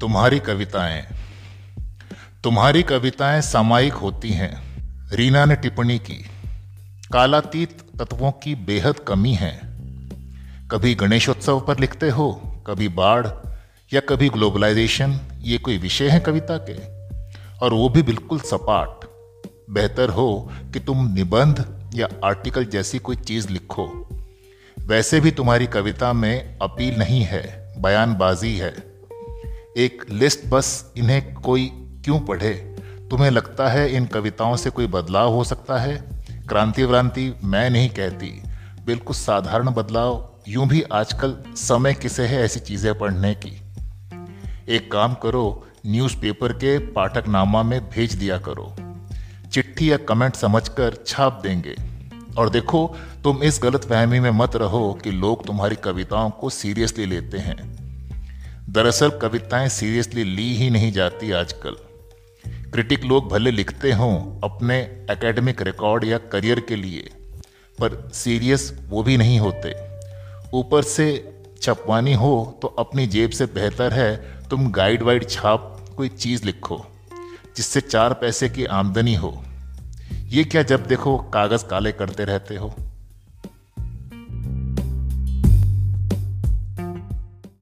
तुम्हारी कविताएँ। तुम्हारी कविताएँ सामायिक होती हैं, रीना ने टिप्पणी की। कालातीत तत्वों की बेहद कमी है। कभी गणेशोत्सव पर लिखते हो, कभी बाढ़, या कभी ग्लोबलाइजेशन, ये कोई विषय है कविता के? और वो भी बिल्कुल सपाट। बेहतर हो कि तुम निबंध या आर्टिकल जैसी कोई चीज़ लिखो। वैसे भी तुम्हारी कविता में अपील नहीं है, बयानबाजी है। एक लिस्ट बस इन्हें कोई क्यों पढ़े? तुम्हें लगता है इन कविताओं से कोई बदलाव हो सकता है? क्रांति व्रांति मैं नहीं कहती। बिल्कुल साधारण बदलाव, यूँ भी आजकल समय किसे है ऐसी चीज़ें पढ़ने की? एक काम करो न्यूज़पेपर के पाठकनामा में भेज दिया करो। चिट्ठी या कमेंट समझकर छाप देंगे। और देखो, तुम इस गलत फहमी में मत रहो कि लोग तुम्हारी कविताओं को सीरियसली लेते हैं। दरअसल कविताएँ सीरियसली ली ही नहीं जाती आजकल। क्रिटिक लोग भले लिखते हों, अपने एकेडमिक रिकॉर्ड या करियर के लिए, पर सीरियस वो भी नहीं होते। ऊपर से छपवानी हो तो अपनी जेब से बेहतर है तुम गाइड वाइड छाप कोई चीज़ लिखो, जिससे चार पैसे की आमदनी हो। ये क्या जब देखो कागज़ काले करते रहते हो?